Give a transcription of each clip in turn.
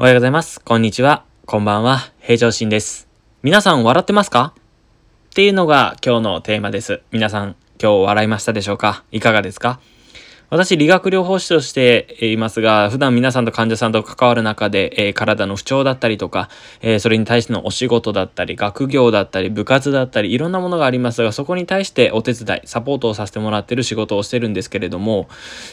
おはようございます。こんにちは。こんばんは。平常心です。皆さん笑ってますか？っていうのが今日のテーマです。皆さん今日笑いましたでしょうか？いかがですか？私、理学療法士としていますが、普段皆さんと患者さんと関わる中で、えー、体の不調だったりとか、えー、それに対してのお仕事だったり、学業だったり、部活だったり、いろんなものがありますが、そこに対してお手伝い、サポートをさせてもらってる仕事をしてるんですけれども、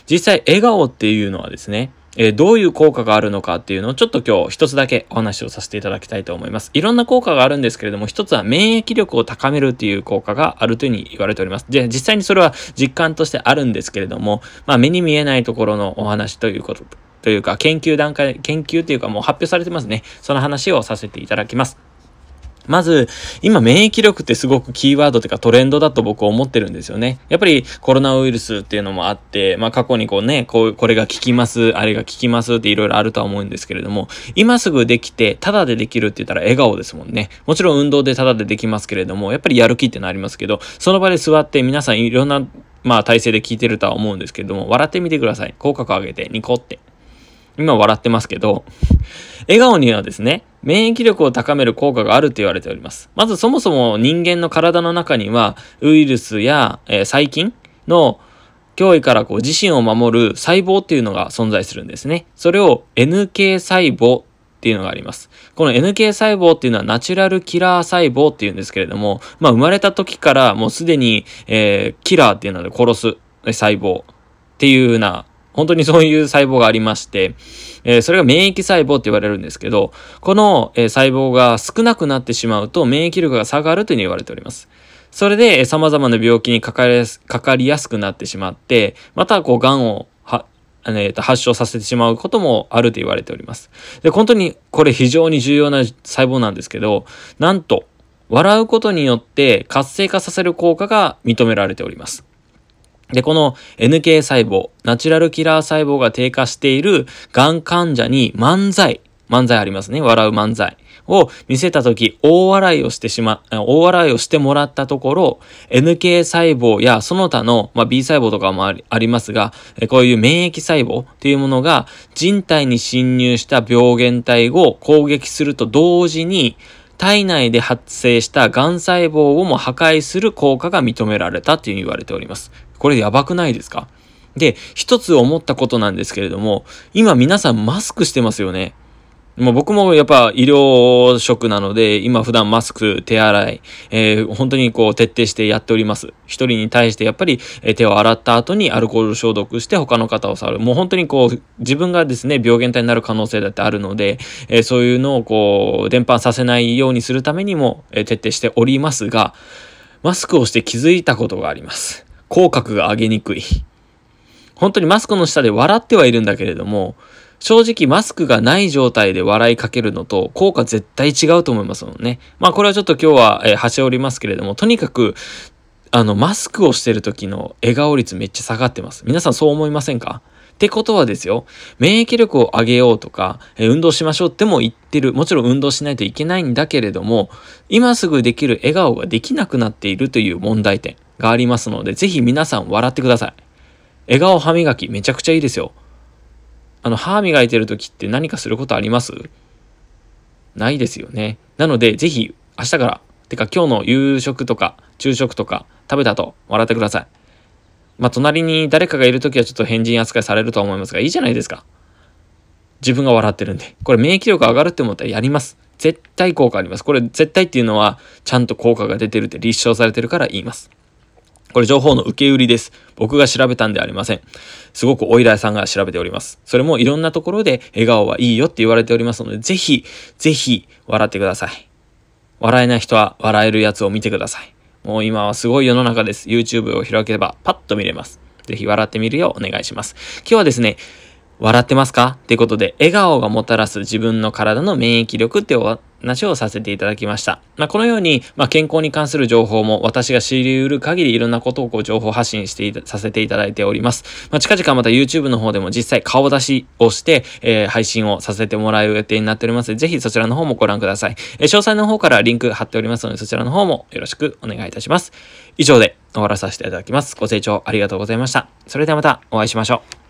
実際、笑顔っていうのはですね、えー、どういう効果があるのかっていうのをちょっと今日一つだけお話をさせていただきたいと思います。いろんな効果があるんですけれども、一つは免疫力を高めるっていう効果があるというふうに言われております。で、実際にそれは実感としてあるんですけれども、まあ目に見えないところのお話ということというか、研究段階、研究というかもう発表されてますね。その話をさせていただきます。まず、今免疫力ってすごくキーワードというかトレンドだと僕は思ってるんですよね。やっぱりコロナウイルスっていうのもあって、まあ過去にこうね、こう、これが効きます、あれが効きますっていろいろあるとは思うんですけれども、今すぐできて、ただでできるって言ったら笑顔ですもんね。もちろん運動でただでできますけれども、やっぱりやる気ってのありますけど、その場で座って皆さんいろんな、まあ体勢で聞いてるとは思うんですけれども、笑ってみてください。口角上げて、ニコって。今笑ってますけど、笑顔にはですね、免疫力を高める効果があると言われております。まずそもそも人間の体の中には、ウイルスや、えー、細菌の脅威からこう自身を守る細胞っていうのが存在するんですね。それを NK 細胞っていうのがあります。この NK 細胞っていうのはナチュラルキラー細胞っていうんですけれども、まあ生まれた時からもうすでに、えー、キラーっていうので殺す細胞っていうような本当にそういう細胞がありまして、えー、それが免疫細胞って言われるんですけど、この、えー、細胞が少なくなってしまうと免疫力が下がるというふうに言われております。それで、えー、様々な病気にかかりやすかかりやすくなってしまって、また、こう、癌を、えー、と発症させてしまうこともあると言われております。で、本当にこれ非常に重要な細胞なんですけど、なんと、笑うことによって活性化させる効果が認められております。で、この NK 細胞、ナチュラルキラー細胞が低下している癌患者に漫才、漫才ありますね。笑う漫才を見せたとき、大笑いをしてしま、大笑いをしてもらったところ、NK 細胞やその他の、まあ、B 細胞とかもありますが、こういう免疫細胞っていうものが人体に侵入した病原体を攻撃すると同時に、体内で発生した癌細胞をも破壊する効果が認められたというふうに言われております。これやばくないですか？で、一つ思ったことなんですけれども、今皆さんマスクしてますよね。もう僕もやっぱ医療職なので、今普段マスク、手洗い、えー、本当にこう徹底してやっております。一人に対してやっぱり、え手を洗った後にアルコール消毒して他の方を触る。もう本当にこう自分がですね、病原体になる可能性だってあるので、えー、そういうのをこう伝播させないようにするためにも、え徹底しておりますが、マスクをして気づいたことがあります。口角が上げにくい。本当にマスクの下で笑ってはいるんだけれども、正直マスクがない状態で笑いかけるのと効果絶対違うと思いますもんね。まあこれはちょっと今日は、えー、端折りますけれども、とにかく、あの、マスクをしてる時の笑顔率めっちゃ下がってます。皆さんそう思いませんか？ってことはですよ、免疫力を上げようとか、え運動しましょうっても言ってる。もちろん運動しないといけないんだけれども、今すぐできる笑顔ができなくなっているという問題点がありますので、ぜひ皆さん笑ってください。笑顔歯磨きめちゃくちゃいいですよ。あの、歯磨いてる時って何かすることあります？ないですよね。なので、ぜひ明日から、てか今日の夕食とか昼食とか食べた後笑ってください。まあ、隣に誰かがいる時はちょっと変人扱いされると思いますが、いいじゃないですか。自分が笑ってるんで。これ免疫力上がるって思ったらやります。絶対効果あります。これ絶対っていうのは、ちゃんと効果が出てるって立証されてるから言います。これ情報の受け売りです。僕が調べたんではありません。すごくお依頼さんが調べております。それもいろんなところで笑顔はいいよって言われておりますので、ぜひ、ぜひ笑ってください。笑えない人は笑えるやつを見てください。もう今はすごい世の中です。YouTube を開けばパッと見れます。ぜひ笑ってみるようお願いします。今日はですね、笑ってますか？ってことで、笑顔がもたらす自分の体の免疫力ってお話をさせていただきました。まあ、このように、まあ、健康に関する情報も私が知り得る限りいろんなことをこう情報発信してさせていただいております。まあ、近々また YouTube の方でも実際顔出しをして、えー、配信をさせてもらう予定になっておりますので、ぜひそちらの方もご覧ください。えー、詳細の方からリンク貼っておりますので、そちらの方もよろしくお願いいたします。以上で終わらさせていただきます。ご清聴ありがとうございました。それではまたお会いしましょう。